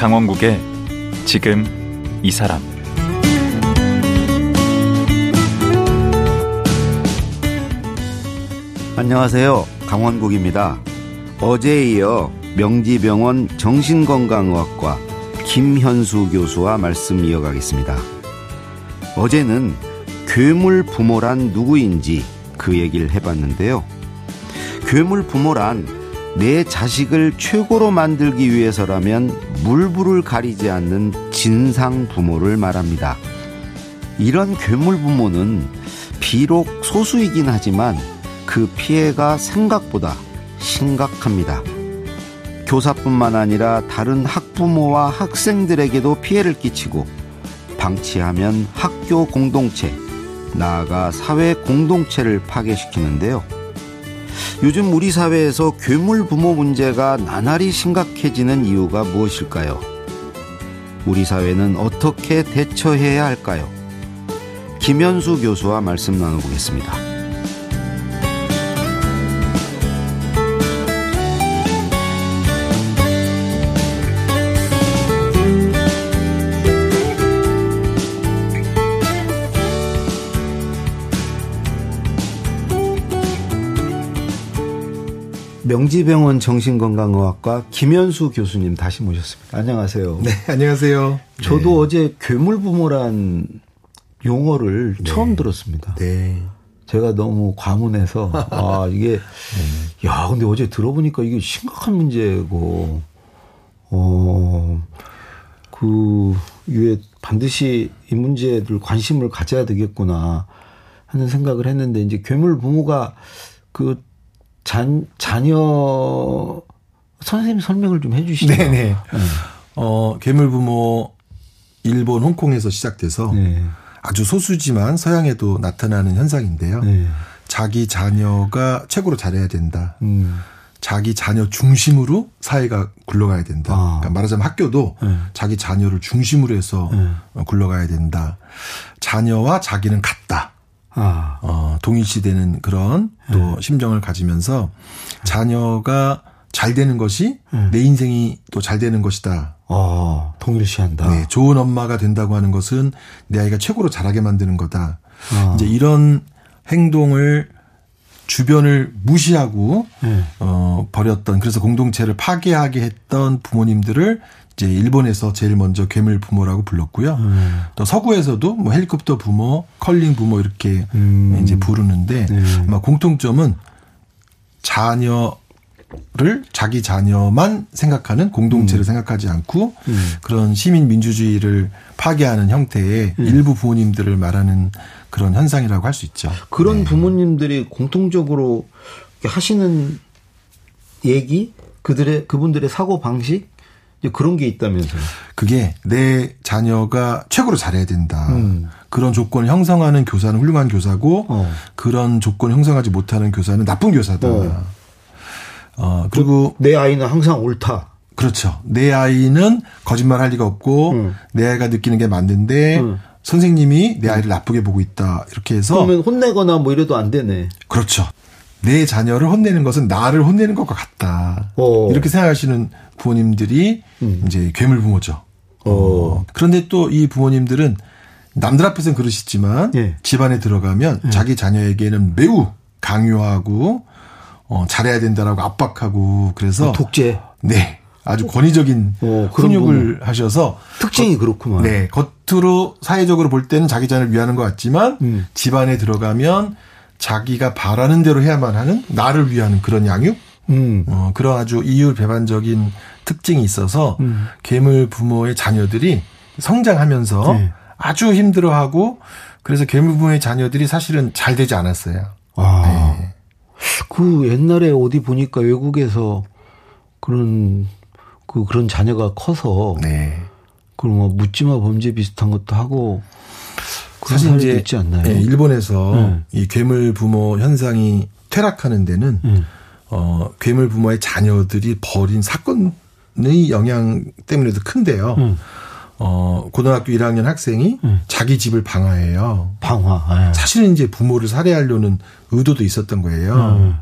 강원국의 지금 이 사람 안녕하세요. 강원국입니다. 어제에 이어 명지병원 정신건강의학과 김현수 교수와 말씀 이어가겠습니다. 어제는 괴물 부모란 누구인지 그 얘기를 해봤는데요. 괴물 부모란 내 자식을 최고로 만들기 위해서라면 물불을 가리지 않는 진상 부모를 말합니다. 이런 괴물 부모는 비록 소수이긴 하지만 그 피해가 생각보다 심각합니다. 교사뿐만 아니라 다른 학부모와 학생들에게도 피해를 끼치고 방치하면 학교 공동체, 나아가 사회 공동체를 파괴시키는데요. 요즘 우리 사회에서 괴물 부모 문제가 나날이 심각해지는 이유가 무엇일까요? 우리 사회는 어떻게 대처해야 할까요? 김현수 교수와 말씀 나눠보겠습니다. 명지병원 정신건강의학과 김현수 교수님 다시 모셨습니다. 안녕하세요. 네, 안녕하세요. 저도 네. 어제 괴물부모란 용어를 네. 처음 들었습니다. 네. 제가 너무 과문해서 아 이게 네. 야 근데 어제 들어보니까 이게 심각한 문제고 어그 이게 반드시 이 문제들 관심을 가져야 되겠구나 하는 생각을 했는데 이제 괴물 부모가 그 잔, 자녀 선생님 설명을 좀 해주시죠. 네네. 네. 어, 괴물 부모 일본, 홍콩에서 시작돼서 네. 아주 소수지만 서양에도 나타나는 현상인데요. 네. 자기 자녀가 최고로 잘해야 된다. 음. 자기 자녀 중심으로 사회가 굴러가야 된다. 아. 그러니까 말하자면 학교도 네. 자기 자녀를 중심으로 해서 네. 굴러가야 된다. 자녀와 자기는 같다. 아. 어, 동일시되는 그런 또 네. 심정을 가지면서 자녀가 잘 되는 것이 네. 내 인생이 또 잘 되는 것이다. 어, 동일시한다. 네, 좋은 엄마가 된다고 하는 것은 내 아이가 최고로 잘하게 만드는 거다. 아. 이제 이런 행동을 주변을 무시하고 네. 어 버렸던 그래서 공동체를 파괴하게 했던 부모님들을 이제 일본에서 제일 먼저 괴물 부모라고 불렀고요. 음. 또 서구에서도 뭐 헬리콥터 부모, 컬링 부모 이렇게 음. 이제 부르는데 네. 아마 공통점은 자녀 를 자기 자녀만 생각하는 공동체를 음. 생각하지 않고 음. 그런 시민 민주주의를 파괴하는 형태의 음. 일부 부모님들을 말하는 그런 현상이라고 할 수 있죠. 그런 네. 부모님들이 공통적으로 하시는 얘기 그들의 그분들의 사고 방식 그런 게 있다면서요. 그게 내 자녀가 최고로 잘해야 된다. 음. 그런 조건을 형성하는 교사는 훌륭한 교사고 어. 그런 조건을 형성하지 못하는 교사는 나쁜 교사다. 어. 어 그리고 내 아이는 항상 옳다. 그렇죠. 내 아이는 거짓말 할 리가 없고 음. 내 아이가 느끼는 게 맞는데 음. 선생님이 내 아이를 나쁘게 보고 있다. 이렇게 해서 그러면 혼내거나 뭐 이래도 안 되네. 그렇죠. 내 자녀를 혼내는 것은 나를 혼내는 것과 같다. 어. 이렇게 생각하시는 부모님들이 음. 이제 괴물 부모죠. 어. 어. 그런데 또 이 부모님들은 남들 앞에서는 그러시지만 예. 집안에 들어가면 예. 자기 자녀에게는 매우 강요하고 어, 잘해야 된다라고 압박하고 그래서 어, 독재. 네. 아주 권위적인 어, 훈육을. 하셔서 특징이 겉, 그렇구만. 네. 겉으로 사회적으로 볼 때는 자기 자녀를 위하는 것 같지만 음. 집안에 들어가면 자기가 바라는 대로 해야만 하는 나를 위한 그런 양육 음. 어, 그런 아주 이율 배반적인 특징이 있어서 음. 괴물 부모의 자녀들이 성장하면서 네. 아주 힘들어하고 그래서 괴물 부모의 자녀들이 사실은 잘 되지 않았어요. 아. 네. 그 옛날에 어디 보니까 외국에서 그런 그 그런 자녀가 커서 네. 그럼 뭐 묻지마 범죄 비슷한 것도 하고 사실 이제 있지 않나요? 네, 일본에서 네. 이 괴물 부모 현상이 퇴락하는 데는 음. 어 괴물 부모의 자녀들이 벌인 사건의 영향 때문에도 큰데요. 음. 어 고등학교 1학년 학생이 음. 자기 집을 방화해요. 방화. 네. 사실은 이제 부모를 살해하려는 의도도 있었던 거예요. 음.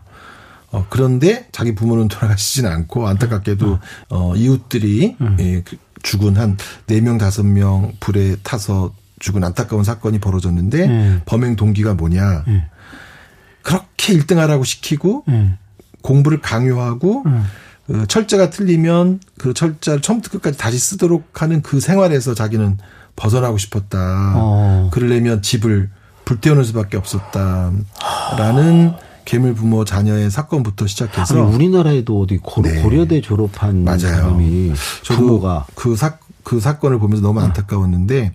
어, 그런데 자기 부모는 돌아가시지는 않고 안타깝게도 음. 어, 이웃들이 음. 예, 그, 죽은 한 4명, 5명 불에 타서 죽은 안타까운 사건이 벌어졌는데 음. 범행 동기가 뭐냐. 음. 그렇게 1등하라고 시키고 음. 공부를 강요하고 그 철자가 틀리면 그 철자를 처음부터 끝까지 다시 쓰도록 하는 그 생활에서 자기는 벗어나고 싶었다. 어. 그러려면 집을 불태우는 수밖에 없었다라는 괴물 부모 자녀의 사건부터 시작해서 아니, 우리나라에도 어디 고, 네. 려대 졸업한 맞아요. 사람이 부모가 그 사, 그 사건을 보면서 너무 안타까웠는데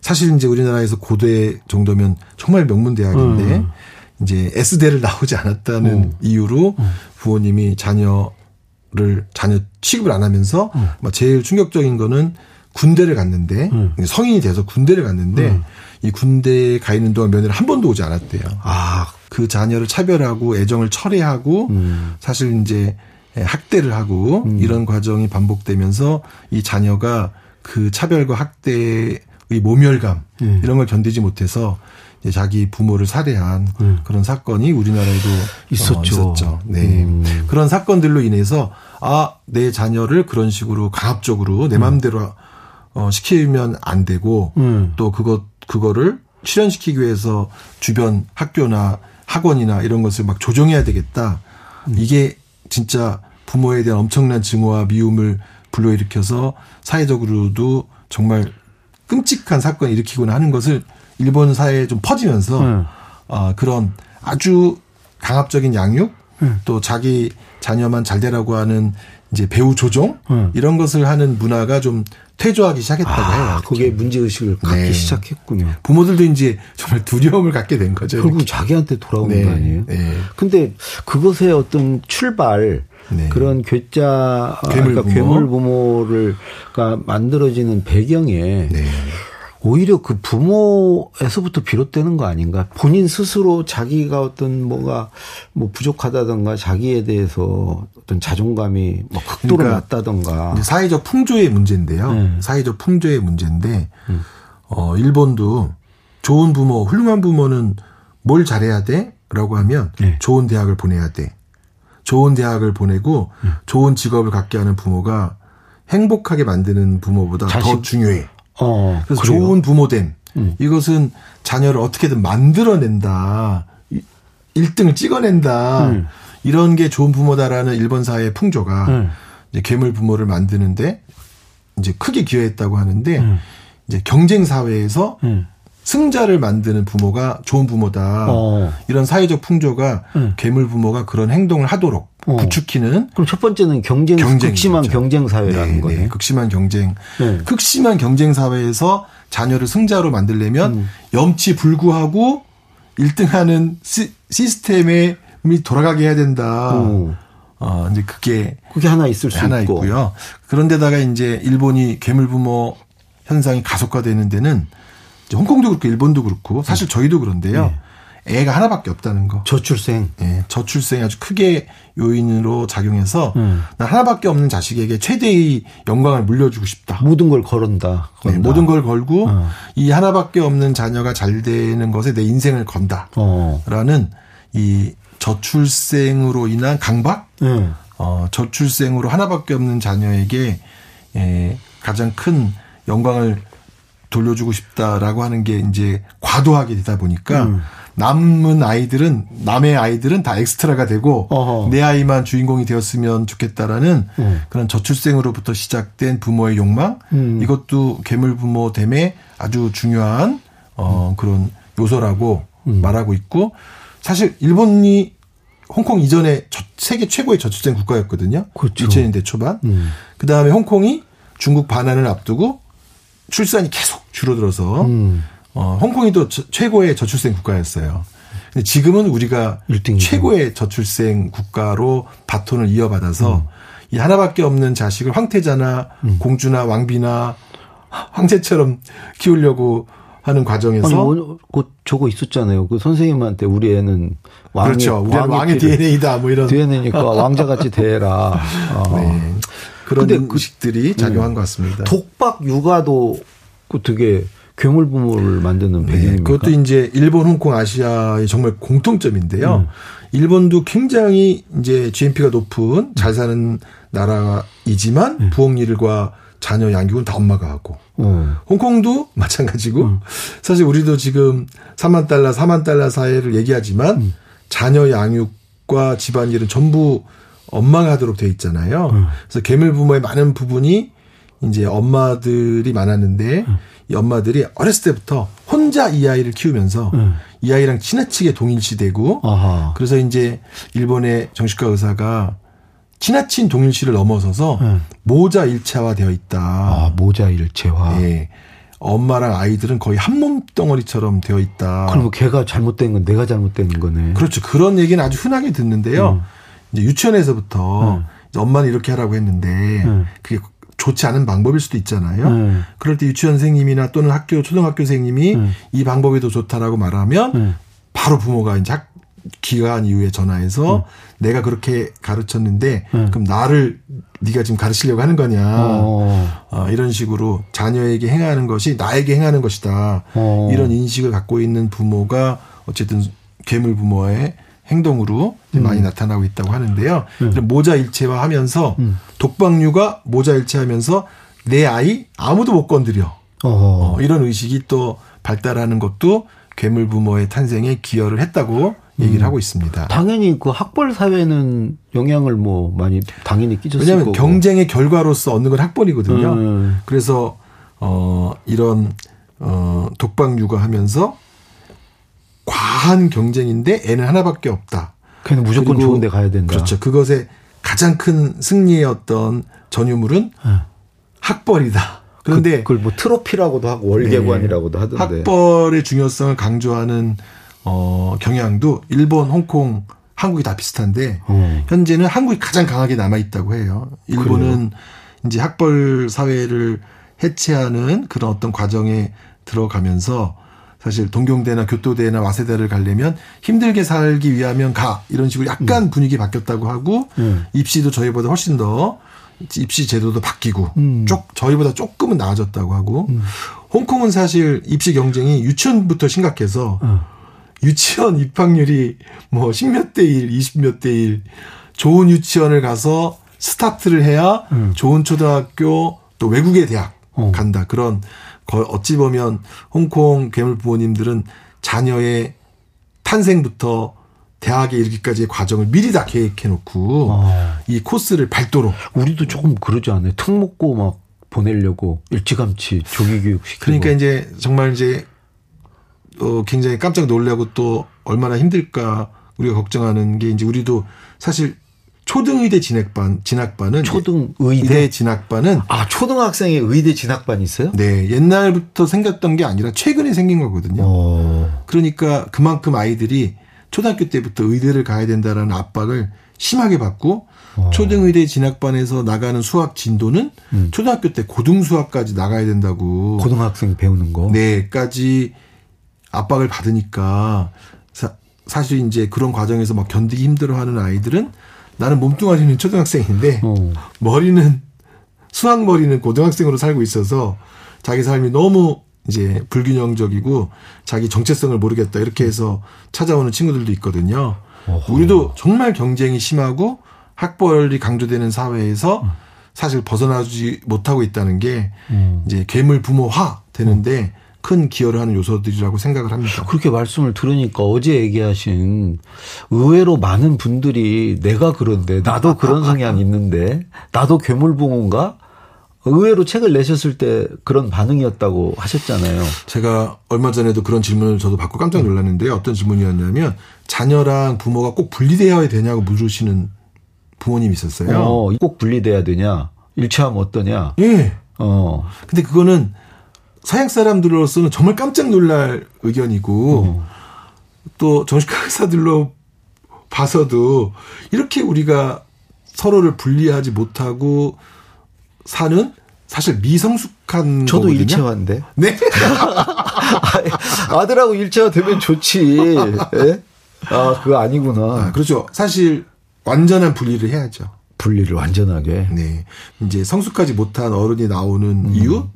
사실 이제 우리나라에서 고대 정도면 정말 명문 대학인데 음. 이제 S대를 나오지 않았다는 음. 이유로 음. 부모님이 자녀를 자녀 취급을 안 하면서 음. 제일 충격적인 거는 군대를 갔는데 음. 성인이 돼서 군대를 갔는데 음. 이 군대에 가 있는 동안 며느리 한 번도 오지 않았대요. 아, 그 자녀를 차별하고 애정을 철회하고 음. 사실 이제 학대를 하고 음. 이런 과정이 반복되면서 이 자녀가 그 차별과 학대의 모멸감 음. 이런 걸 견디지 못해서 자기 부모를 살해한 음. 그런 사건이 우리나라에도 있었죠. 어, 있었죠. 네. 그런 사건들로 인해서 아, 내 자녀를 그런 식으로 강압적으로 내 마음대로 어, 시키면 안 되고 음. 또 그것 그거를 실현시키기 위해서 주변 학교나 학원이나 이런 것을 막 조정해야 되겠다. 음. 이게 진짜 부모에 대한 엄청난 증오와 미움을 불러일으켜서 사회적으로도 정말 끔찍한 사건을 일으키거나 하는 것을 일본 사회에 좀 퍼지면서 음. 어, 그런 아주 강압적인 양육 음. 또 자기 자녀만 잘 되라고 하는 이제 배우 조종 음. 이런 것을 하는 문화가 좀 퇴조하기 시작했다고 아, 해요. 그게 문제 의식을 갖기 네. 시작했군요. 부모들도 이제 정말 두려움을 갖게 된 거죠. 결국 이렇게. 자기한테 돌아오는 네. 거 아니에요? 네. 근데 그것의 어떤 출발 네. 그런 괴짜 괴물 그러니까 부모. 괴물 부모를가 만들어지는 배경에 네. 오히려 그 부모에서부터 비롯되는 거 아닌가? 본인 스스로 자기가 어떤 뭐가 뭐 부족하다던가 자기에 대해서 어떤 자존감이 뭐 극도로 그러니까 낮다던가. 사회적 풍조의 문제인데요. 네. 사회적 풍조의 문제인데, 음. 어, 일본도 좋은 부모, 훌륭한 부모는 뭘 잘해야 돼? 라고 하면 네. 좋은 대학을 보내야 돼. 좋은 대학을 보내고 음. 좋은 직업을 갖게 하는 부모가 행복하게 만드는 부모보다 자식, 더 중요해. 어, 그래서 그래요? 좋은 부모됨. 음. 이것은 자녀를 어떻게든 만들어낸다. 1등을 찍어낸다. 음. 이런 게 좋은 부모다라는 일본 사회의 풍조가 음. 이제 괴물 부모를 만드는데 이제 크게 기여했다고 하는데 음. 이제 경쟁 사회에서 음. 승자를 만드는 부모가 좋은 부모다. 어. 이런 사회적 풍조가 음. 괴물 부모가 그런 행동을 하도록 어. 부추기는. 그럼 첫 번째는 경쟁, 경쟁 극심한. 경쟁 사회라는 네, 거예요. 네, 극심한 경쟁. 네. 극심한 경쟁 사회에서 자녀를 승자로 만들려면 음. 염치 불구하고 1등하는 시, 시스템에 돌아가게 해야 된다. 어. 어, 이제 그게 그게 하나 있을 수 하나 있고. 있고 요. 그런데다가 이제 일본이 괴물 부모 현상이 가속화되는 데는 홍콩도 그렇고 일본도 그렇고 사실 저희도 그런데요. 네. 애가 하나밖에 없다는 거. 저출생. 예, 저출생이 아주 크게 요인으로 작용해서 음. 나 하나밖에 없는 자식에게 최대의 영광을 물려주고 싶다. 모든 걸 걸은다. 네, 모든 걸 걸고 어. 이 하나밖에 없는 자녀가 잘 되는 것에 내 인생을 건다. 어. 라는 이 저출생으로 인한 강박? 음. 어, 저출생으로 하나밖에 없는 자녀에게 예, 가장 큰 영광을 돌려주고 싶다라고 하는 게 이제 과도하게 되다 보니까 음. 남은 아이들은 남의 아이들은 다 엑스트라가 되고 어허. 내 아이만 주인공이 되었으면 좋겠다라는 음. 그런 저출생으로부터 시작된 부모의 욕망 음. 이것도 괴물 부모 됨에 아주 중요한 어 음. 그런 요소라고 음. 말하고 있고 사실 일본이 홍콩 이전에 세계 최고의 저출생 국가였거든요. 그렇죠. 2000년대 초반. 음. 그 다음에 홍콩이 중국 반환을 앞두고 출산이 계속 줄어들어서 음. 어, 홍콩이 또 저, 최고의 저출생 국가였어요. 근데 지금은 우리가 1등이죠. 최고의 저출생 국가로 바톤을 이어받아서 음. 이 하나밖에 없는 자식을 황태자나 음. 공주나 왕비나 황제처럼 키우려고 하는 과정에서 아니, 뭐, 그 저거 있었잖아요. 그 선생님한테 우리 애는 왕의 그렇죠. 우리 왕의, 왕의 DNA다 뭐 이런 DNA니까 왕자같이 대해라. 어. 네. 그런 그 인식들이 그, 작용한 것 같습니다. 독박 육아도 그 되게 괴물 부모를 만드는 네, 배경입니까? 그것도 이제 일본, 홍콩, 아시아의 정말 공통점인데요. 음. 일본도 굉장히 이제 GNP가 높은 잘 사는 나라이지만 음. 부엌일과 자녀 양육은 다 엄마가 하고. 음. 홍콩도 마찬가지고. 음. 사실 우리도 지금 3만 달러, 4만 달러 사회를 얘기하지만 음. 자녀 양육과 집안일은 전부 엄마가 하도록 돼 있잖아요. 음. 그래서 괴물 부모의 많은 부분이 이제 엄마들이 많았는데 음. 이 엄마들이 어렸을 때부터 혼자 이 아이를 키우면서 음. 이 아이랑 지나치게 동일시되고 아하. 그래서 이제 일본의 정신과 의사가 지나친 동일시를 넘어서서 네. 모자 일체화 되어 있다. 아, 모자 일체화. 예. 엄마랑 아이들은 거의 한 몸 덩어리처럼 되어 있다. 그럼 걔가 잘못된 건 내가 잘못된 거네. 그렇죠. 그런 얘기는 아주 흔하게 듣는데요. 음. 이제 유치원에서부터 음. 엄마는 이렇게 하라고 했는데 음. 그게 좋지 않은 방법일 수도 있잖아요. 음. 그럴 때 유치원 선생님이나 또는 학교 초등학교 선생님이 음. 이 방법이 더 좋다라고 말하면 음. 바로 부모가 이제 학, 기간 이후에 전화해서 음. 내가 그렇게 가르쳤는데 음. 그럼 나를 네가 지금 가르치려고 하는 거냐 어. 어, 이런 식으로 자녀에게 행하는 것이 나에게 행하는 것이다 어. 이런 인식을 갖고 있는 부모가 어쨌든 괴물 부모의 행동으로 음. 많이 나타나고 있다고 하는데요. 음. 모자 일체화하면서 음. 독박류가 모자 일체하면서 내 아이 아무도 못 건드려 어, 이런 의식이 또 발달하는 것도 괴물 부모의 탄생에 기여를 했다고 얘기를 음. 하고 있습니다. 당연히 그 학벌 사회는 영향을 뭐 많이 당연히 끼쳤을 왜냐하면 거고. 경쟁의 결과로서 얻는 건 학벌이거든요. 음. 그래서 어 이런 어 독박 육아하면서 과한 경쟁인데 애는 하나밖에 없다. 그냥 무조건 좋은 데 가야 된다. 그렇죠. 그것의 가장 큰 승리의 어떤 전유물은 음. 학벌이다. 그런데 그, 걸뭐 트로피라고도 하고 월계관이라고도 네. 하던데 학벌의 중요성을 강조하는 어, 경향도 일본, 홍콩, 한국이 다 비슷한데 음. 현재는 한국이 가장 강하게 남아 있다고 해요. 일본은 그래요? 이제 학벌 사회를 해체하는 그런 어떤 과정에 들어가면서 사실 동경대나 교토대나 와세다를 가려면 힘들게 살기 위하면 가 이런 식으로 약간 음. 분위기 바뀌었다고 하고 음. 입시도 저희보다 훨씬 더 입시 제도도 바뀌고 음. 쪽 저희보다 조금은 나아졌다고 하고 음. 홍콩은 사실 입시 경쟁이 유치원부터 심각해서 어. 유치원 입학률이 뭐 십몇 대 일, 이십 몇대 일, 좋은 유치원을 가서 스타트를 해야 음. 좋은 초등학교 또 외국의 대학 어. 간다. 그런 어찌 보면 홍콩 괴물 부모님들은 자녀의 탄생부터 대학에 이르기까지의 과정을 미리 다 계획해 놓고 어. 이 코스를 발도록 우리도 조금 그러지 않아요. 특 먹고 막 보내려고 일찌감치 조기 교육 시키고 그러니까 이제 정말 이제 어, 굉장히 깜짝 놀라고 또 얼마나 힘들까 우리가 걱정하는 게 이제 우리도 사실 초등의대 진학반 진학반은 초등의대 진학반은 아 초등학생의 의대 진학반 있어요? 네 옛날부터 생겼던 게 아니라 최근에 생긴 거거든요. 오. 어. 그러니까 그만큼 아이들이 초등학교 때부터 의대를 가야 된다라는 압박을 심하게 받고 오. 어. 초등의대 진학반에서 나가는 수학 진도는 음. 초등학교 때 고등 수학까지 나가야 된다고 고등학생 배우는 거 네까지 압박을 받으니까 사, 사실 이제 그런 과정에서 막 견디기 힘들어하는 아이들은 나는 몸뚱아리는 초등학생인데 어. 머리는 수학 머리는 고등학생으로 살고 있어서 자기 삶이 너무 이제 불균형적이고 자기 정체성을 모르겠다 이렇게 해서 찾아오는 친구들도 있거든요. 어허. 우리도 정말 경쟁이 심하고 학벌이 강조되는 사회에서 사실 벗어나지 못하고 있다는 게 음. 이제 괴물 부모화 되는데 큰 기여를 하는 요소들이라고 생각을 합니다. 그렇게 말씀을 들으니까 어제 얘기하신 의외로 많은 분들이 내가 그런데 나도 그런 성향 있는데 나도 괴물붕어인가? 의외로 책을 내셨을 때 그런 반응이었다고 하셨잖아요. 제가 얼마 전에도 그런 질문을 저도 받고 깜짝 놀랐는데요. 어떤 질문이었냐면 자녀랑 부모가 꼭 분리되어야 되냐고 물으시는 부모님이 있었어요. 어, 꼭 분리돼야 되냐? 일체하면 어떠냐? 예. 어. 근데 그거는 서양 사람들로서는 정말 깜짝 놀랄 의견이고 어. 또 정신과 의사들로 봐서도 이렇게 우리가 서로를 분리하지 못하고 사는 사실 미성숙한 저도 거거든요. 일체화인데. 네. 아들하고 일체화 되면 좋지. 예? 아 그거 아니구나. 아, 그렇죠. 사실 완전한 분리를 해야죠. 분리를 완전하게. 네. 이제 성숙하지 못한 어른이 나오는 음. 이유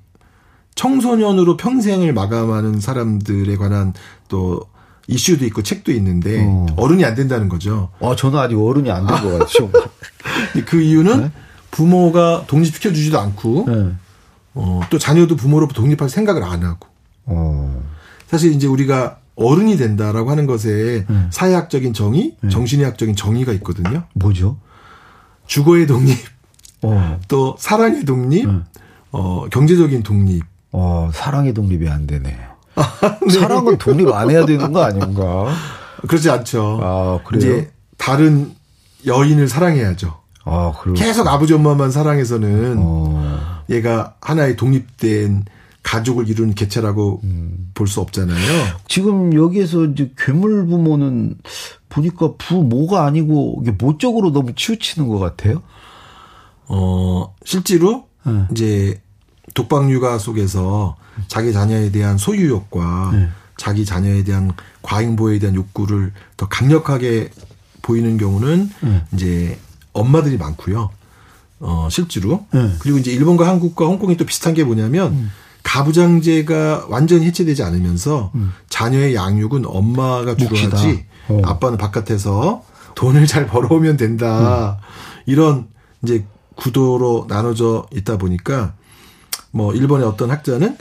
청소년으로 평생을 마감하는 사람들에 관한 또 이슈도 있고 책도 있는데 어. 른이 안 된다는 거죠. 아, 저는 아직 어른이 안 된 것 같아요. 그 이유는 네? 부모가 독립시켜 주지도 않고 네. 어, 또 자녀도 부모로부터 독립할 생각을 안 하고. 어. 사실 이제 우리가 어른이 된다라고 하는 것에 네. 사회학적인 정의, 네. 정신의학적인 정의가 있거든요. 뭐죠? 주거의 독립, 어. 또 사랑의 독립, 네. 어, 경제적인 독립. 어, 사랑의 독립이 안 되네. 네. 사랑은 독립 안 해야 되는 거 아닌가? 그렇지 않죠. 아, 그래요? 이제 다른 여인을 사랑해야죠. 아, 계속 아버지 엄마만 사랑해서는 어. 얘가 하나의 독립된 가족을 이루는 개체라고 음. 볼수 없잖아요. 지금 여기에서 이제 괴물 부모는 보니까 부모가 아니고 이게 모적으로 너무 치우치는 것 같아요. 어, 실제로 네. 이제 독박 육아 속에서 자기 자녀에 대한 소유욕과 네. 자기 자녀에 대한 과잉보호에 대한 욕구를 더 강력하게 보이는 경우는 네. 이제 엄마들이 많고요. 어, 실제로. 네. 그리고 이제 일본과 한국과 홍콩이 또 비슷한 게 뭐냐면 음. 가부장제가 완전히 해체되지 않으면서 음. 자녀의 양육은 엄마가 주로 하지 어. 아빠는 바깥에서 돈을 잘 벌어오면 된다. 음. 이런 이제 구도로 나눠져 있다 보니까 뭐 일본의 어떤 학자는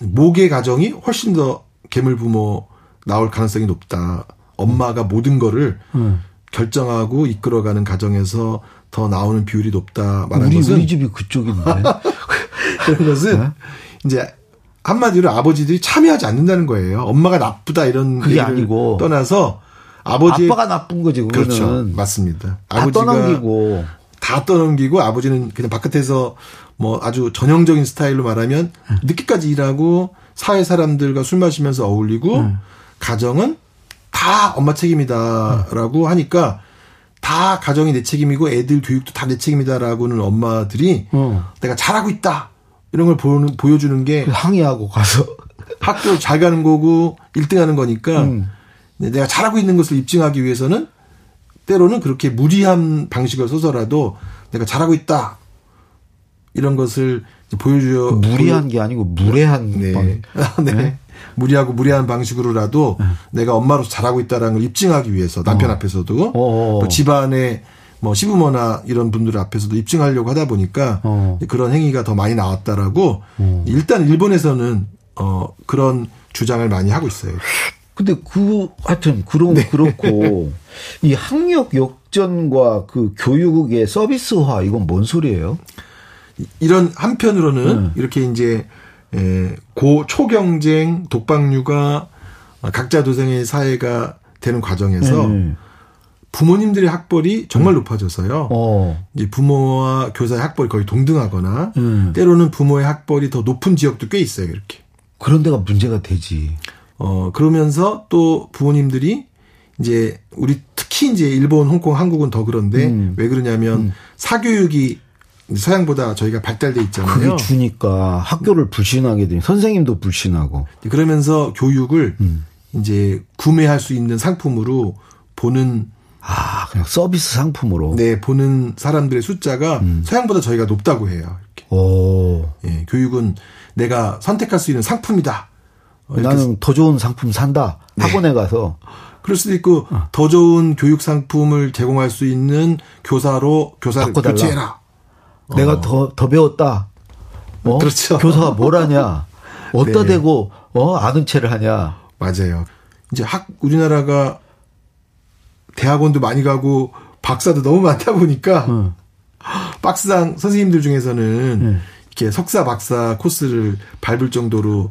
모계 가정이 훨씬 더 괴물 부모 나올 가능성이 높다. 엄마가 모든 거를 음. 결정하고 이끌어가는 가정에서 더 나오는 비율이 높다 말한 우리, 것은 우리 집이 그쪽인데 그런 것은 네? 이제 한마디로 아버지들이 참여하지 않는다는 거예요. 엄마가 나쁘다 이런 그게 아니고 떠나서 아버지 아빠가 나쁜 거지 그거는. 그렇죠. 맞습니다. 다 아버지가 떠넘기고 다 떠넘기고 아버지는 그냥 바깥에서 뭐 아주 전형적인 스타일로 말하면 음. 늦게까지 일하고 사회 사람들과 술 마시면서 어울리고 음. 가정은 다 엄마 책임이다라고 음. 하니까 다 가정이 내 책임이고 애들 교육도 다 내 책임이다라고는 엄마들이 음. 내가 잘하고 있다 이런 걸 보는, 보여주는 게그 항의하고 가서 학교 잘 가는 거고 1등 하는 거니까 음. 내가 잘하고 있는 것을 입증하기 위해서는 때로는 그렇게 무리한 방식을 써서라도 내가 잘하고 있다. 이런 것을 보여줘. 무리한 게 아니고 무례한 네. 방. 네. 네. 무리하고 무리한 방식으로라도 네. 내가 엄마로서 잘하고 있다라는 걸 입증하기 위해서 남편 어. 앞에서도 어. 또 집안의 뭐 시부모나 이런 분들 앞에서도 입증하려고 하다 보니까 어. 그런 행위가 더 많이 나왔다라고 어. 일단 일본에서는 어 그런 주장을 많이 하고 있어요. 근데 그 하여튼 그런 네. 그렇고 이 학력 역전과 그 교육의 서비스화 이건 뭔 소리예요? 이런 한편으로는 네. 이렇게 이제 고 초경쟁 독박류가 각자 도생의 사회가 되는 과정에서 네. 부모님들의 학벌이 정말 음. 높아져서요. 어. 이제 부모와 교사의 학벌이 거의 동등하거나 음. 때로는 부모의 학벌이 더 높은 지역도 꽤 있어요. 이렇게. 그런 데가 문제가 되지. 어 그러면서 또 부모님들이 이제 우리 특히 이제 일본, 홍콩, 한국은 더 그런데 음. 왜 그러냐면 음. 사교육이 서양보다 저희가 발달돼 있잖아요. 그게 주니까 학교를 불신하게 되니 선생님도 불신하고. 그러면서 교육을 음. 이제 구매할 수 있는 상품으로 보는 아, 그냥 서비스 상품으로. 네, 보는 사람들의 숫자가 음. 서양보다 저희가 높다고 해요. 이렇게. 오. 예, 교육은 내가 선택할 수 있는 상품이다. 나는 더 좋은 상품 산다. 네. 학원에 가서. 그럴 수도 있고 어. 더 좋은 교육 상품을 제공할 수 있는 교사로 교사를 바꿔달라. 교체해라. 내가 어. 더, 더 배웠다. 어? 그렇죠. 교사가 뭘 하냐. 어디다 네. 대고, 어, 아는 체를 하냐. 맞아요. 이제 학, 우리나라가 대학원도 많이 가고 박사도 너무 많다 보니까 응. 박스당 선생님들 중에서는 응. 이렇게 석사 박사 코스를 밟을 정도로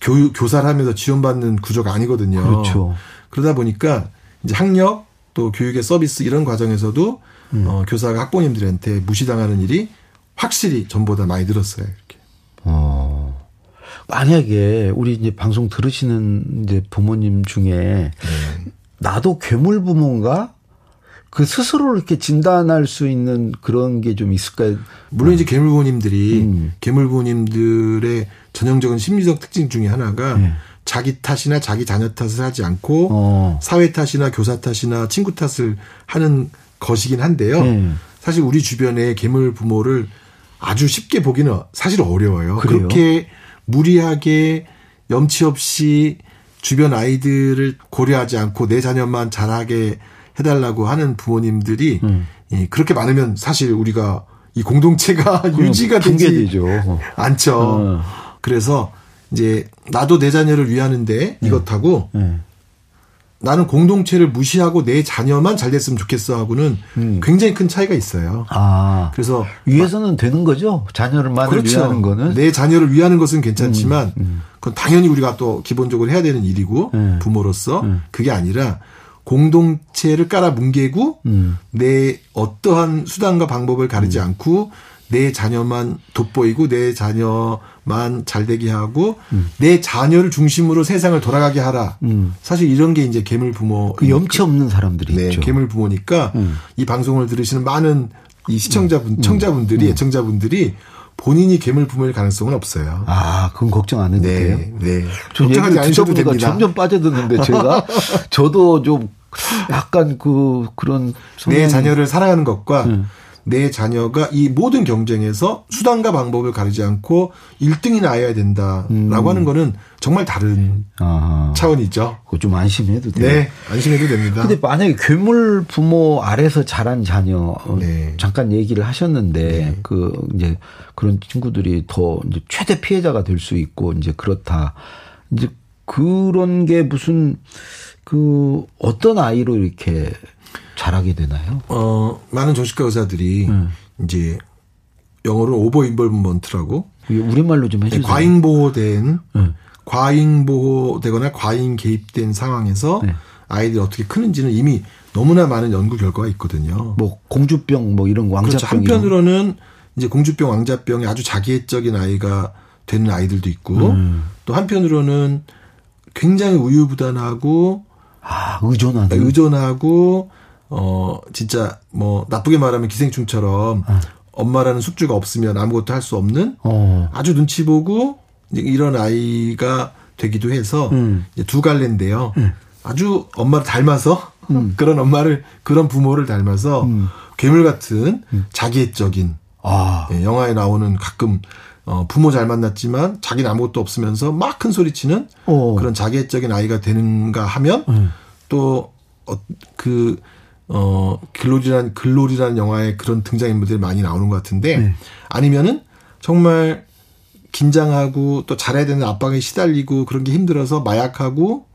교육 교사를 하면서 지원받는 구조가 아니거든요. 그렇죠. 그러다 보니까 이제 학력 또 교육의 서비스 이런 과정에서도 음. 어, 교사가 학부모님들한테 무시당하는 일이 확실히 전보다 많이 늘었어요. 이렇게. 어. 만약에 우리 이제 방송 들으시는 이제 부모님 중에 네. 나도 괴물 부모인가? 그 스스로 이렇게 진단할 수 있는 그런 게 좀 있을까요? 물론 이제 괴물 부모님들이 음. 괴물 부모님들의 전형적인 심리적 특징 중에 하나가 네. 자기 탓이나 자기 자녀 탓을 하지 않고 어. 사회 탓이나 교사 탓이나 친구 탓을 하는 것이긴 한데요. 네. 사실 우리 주변에 괴물 부모를 아주 쉽게 보기는 사실 어려워요. 그래요? 그렇게 무리하게 염치 없이 주변 아이들을 고려하지 않고 내 자녀만 잘하게 해달라고 하는 부모님들이 음. 예, 그렇게 많으면 사실 우리가 이 공동체가 유지가 되지 되죠. 않죠. 어. 그래서 이제 나도 내 자녀를 위하는데 네. 이것하고 네. 나는 공동체를 무시하고 내 자녀만 잘 됐으면 좋겠어 하고는 음. 굉장히 큰 차이가 있어요. 아. 그래서 위해서는 되는 거죠. 자녀를만 그렇죠. 위하는 거는 내 자녀를 위하는 것은 괜찮지만 음. 음. 그건 당연히 우리가 또 기본적으로 해야 되는 일이고 네. 부모로서 네. 그게 아니라 공동체를 깔아 뭉개고 음. 내 어떠한 수단과 방법을 가리지 음. 않고 내 자녀만 돋보이고 내 자녀 만잘 되게 하고 음. 내 자녀를 중심으로 세상을 돌아가게 하라. 음. 사실 이런 게 이제 괴물 부모 그 염치 없는 사람들이 네, 있죠. 괴물 부모니까 음. 이 방송을 들으시는 많은 이 시청자분, 음. 청자분들이 음. 애청자분들이 본인이 괴물 부모일 가능성은 없어요. 아, 그건 걱정 안 해도 네, 돼요? 네. 걱정하지 않으셔도 됩니다. 점점 빠져드는데 제가 저도 좀 약간 그 그런 내 자녀를 사랑하는 것과 음. 내 자녀가 이 모든 경쟁에서 수단과 방법을 가리지 않고 1등이 나야 된다라고 음. 하는 거는 정말 다른 아하. 차원이죠. 그거 좀 안심해도 돼요. 네, 안심해도 됩니다. 근데 만약에 괴물 부모 아래서 자란 자녀 어, 네. 잠깐 얘기를 하셨는데 네. 그 이제 그런 친구들이 더 이제 최대 피해자가 될 수 있고 이제 그렇다. 이제 그런 게 무슨 그 어떤 아이로 이렇게 잘하게 되나요? 어, 많은 정신과 의사들이 음. 이제 영어로 over involvement라고 우리말로 좀 해주세요. 네, 과잉 보호된 음. 과잉 보호되거나 과잉 개입된 상황에서 네. 아이들이 어떻게 크는지는 이미 너무나 많은 연구 결과가 있거든요. 뭐 공주병 뭐 이런 왕자병 그렇죠. 한편으로는 이제 공주병 왕자병이 아주 자기애적인 아이가 되는 아이들도 있고 음. 또 한편으로는 굉장히 우유부단하고 아 의존하고 의존하고 어 진짜 뭐 나쁘게 말하면 기생충처럼 어. 엄마라는 숙주가 없으면 아무것도 할 수 없는 어. 아주 눈치 보고 이런 아이가 되기도 해서 음. 두 갈래인데요. 음. 아주 엄마를 닮아서 음. 그런 엄마를 그런 부모를 닮아서 음. 괴물 같은 음. 자기애적인 아. 예, 영화에 나오는 가끔 어, 부모 잘 만났지만 자기는 아무것도 없으면서 막 큰 소리치는 어. 그런 자기애적인 아이가 되는가 하면 음. 또 어, 그 어, 글로리란, 글로리라는 영화에 그런 등장 인물들이 많이 나오는 것 같은데, 네. 아니면은 정말 긴장하고 또 잘해야 되는 압박에 시달리고 그런 게 힘들어서 마약하고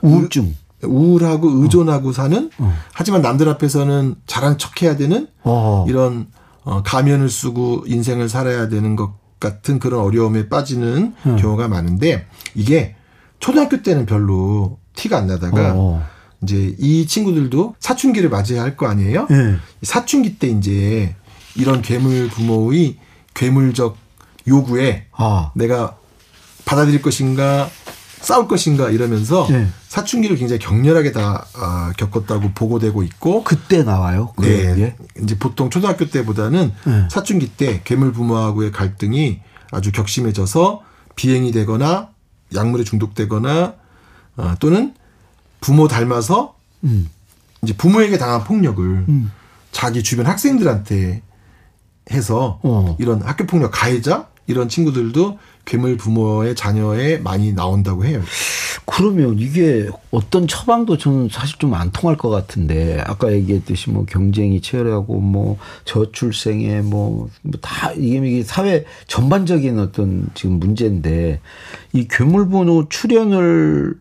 우울증. 우울하고 의존하고 어. 사는 어. 하지만 남들 앞에서는 잘한 척 해야 되는 어. 이런 어, 가면을 쓰고 인생을 살아야 되는 것 같은 그런 어려움에 빠지는 음. 경우가 많은데 이게 초등학교 때는 별로 티가 안 나다가 어. 이제 이 친구들도 사춘기를 맞이해야 할거 아니에요? 네. 사춘기 때 이제 이런 괴물 부모의 괴물적 요구에 아. 내가 받아들일 것인가 싸울 것인가 이러면서 네. 사춘기를 굉장히 격렬하게 다 아, 겪었다고 보고되고 있고 그때 나와요. 네, 게? 이제 보통 초등학교 때보다는 네. 사춘기 때 괴물 부모하고의 갈등이 아주 격심해져서 비행이 되거나 약물에 중독되거나 어, 또는 부모 닮아서 음. 이제 부모에게 당한 폭력을 음. 자기 주변 학생들한테 해서 어. 이런 학교 폭력 가해자 이런 친구들도 괴물 부모의 자녀에 많이 나온다고 해요. 그러면 이게 어떤 처방도 저는 사실 좀 안 통할 것 같은데 아까 얘기했듯이 뭐 경쟁이 치열하고 뭐 저출생에 뭐 다 이게, 이게 사회 전반적인 어떤 지금 문제인데 이 괴물 부모 출연을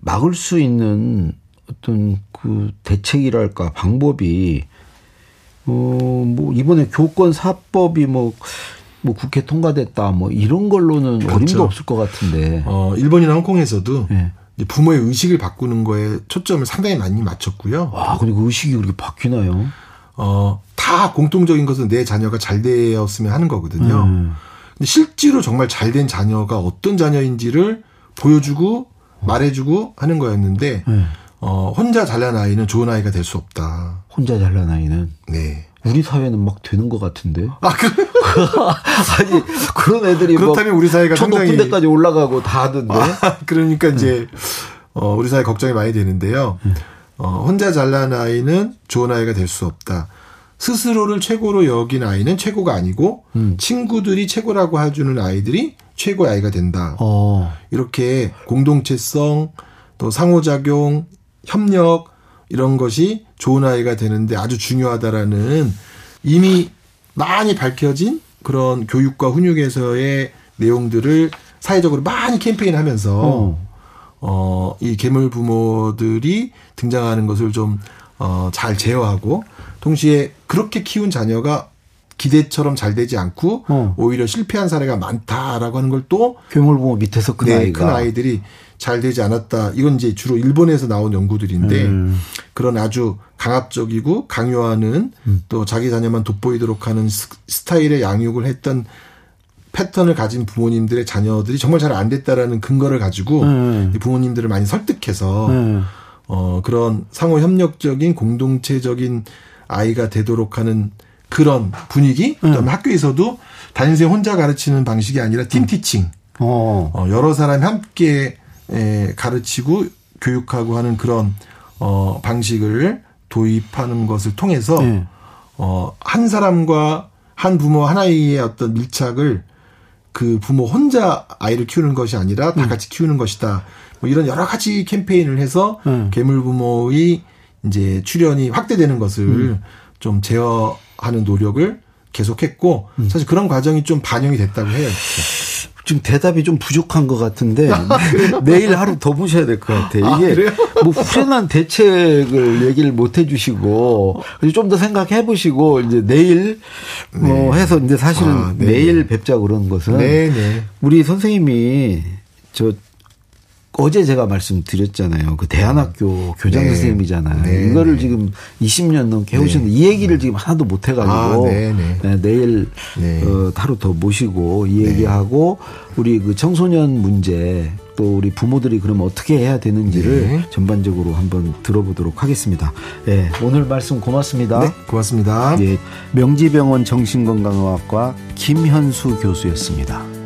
막을 수 있는 어떤 그 대책이랄까 방법이 어뭐 이번에 교권 사법이 뭐뭐 뭐 국회 통과됐다 뭐 이런 걸로는 그렇죠. 어림도 없을 것 같은데. 어 일본이나 홍콩에서도 네. 부모의 의식을 바꾸는 거에 초점을 상당히 많이 맞췄고요. 와, 근데 그 의식이 그렇게 바뀌나요? 어, 다 공통적인 것은 내 자녀가 잘 되었으면 하는 거거든요. 음. 근데 실제로 정말 잘 된 자녀가 어떤 자녀인지를 보여주고 말해주고 하는 거였는데 네. 어, 혼자 잘난 아이는 좋은 아이가 될 수 없다. 혼자 잘난 아이는 네. 우리 사회는 막 되는 것 같은데. 아, 그 아니 그런 애들이 그렇다면 우리 사회가 상당히 높은 데까지 올라가고 다 하던데. 아, 그러니까 이제 어, 우리 사회 걱정이 많이 되는데요. 어, 혼자 잘난 아이는 좋은 아이가 될 수 없다. 스스로를 최고로 여긴 아이는 최고가 아니고 음. 친구들이 최고라고 해주는 아이들이 최고의 아이가 된다. 어. 이렇게 공동체성 또 상호작용, 협력 이런 것이 좋은 아이가 되는데 아주 중요하다라는 이미 많이 밝혀진 그런 교육과 훈육에서의 내용들을 사회적으로 많이 캠페인하면서 어. 어, 이 괴물 부모들이 등장하는 것을 좀, 어, 잘 제어하고, 동시에 그렇게 키운 자녀가 기대처럼 잘 되지 않고, 어. 오히려 실패한 사례가 많다라고 하는 걸 또, 괴물 부모 밑에서 큰 네, 아이가. 큰 아이들이 잘 되지 않았다. 이건 이제 주로 일본에서 나온 연구들인데, 음. 그런 아주 강압적이고 강요하는 음. 또 자기 자녀만 돋보이도록 하는 스타일의 양육을 했던 패턴을 가진 부모님들의 자녀들이 정말 잘 안 됐다라는 근거를 가지고 음. 부모님들을 많이 설득해서 음. 어 그런 상호 협력적인 공동체적인 아이가 되도록 하는 그런 분위기 음. 그다음에 학교에서도 단생 혼자 가르치는 방식이 아니라 팀 티칭 어. 어 여러 사람이 함께 에, 가르치고 교육하고 하는 그런 어 방식을 도입하는 것을 통해서 네. 어 한 사람과 한 부모 하나의 어떤 밀착을 그 부모 혼자 아이를 키우는 것이 아니라 다 음. 같이 키우는 것이다. 뭐 이런 여러 가지 캠페인을 해서 음. 괴물 부모의 이제 출연이 확대되는 것을 음. 좀 제어 하는 노력을 계속했고 음. 사실 그런 과정이 좀 반영이 됐다고 해요. 지금 대답이 좀 부족한 것 같은데 아, 내일 하루 더 보셔야 될 것 같아요. 아, 이게 아, 뭐 후련한 대책을 얘기를 못 해주시고 좀 더 생각해 보시고 이제 내일 뭐 네. 뭐 해서 이제 사실은 아, 네. 내일 뵙자 그런 것은 네, 네. 우리 선생님이 저 어제 제가 말씀드렸잖아요. 그 대안학교 음. 교장 네. 선생님이잖아요. 네. 이거를 네. 지금 20년 넘게 해오셨는데 네. 이 얘기를 지금 하나도 못 해가지고 아, 네, 네. 내일 어, 하루 더 모시고 이 얘기하고 우리 그 청소년 문제 또 우리 부모들이 그러면 어떻게 해야 되는지를 전반적으로 한번 들어보도록 하겠습니다. 예, 오늘 말씀 고맙습니다. 네, 고맙습니다. 예, 명지병원 정신건강의학과 김현수 교수였습니다.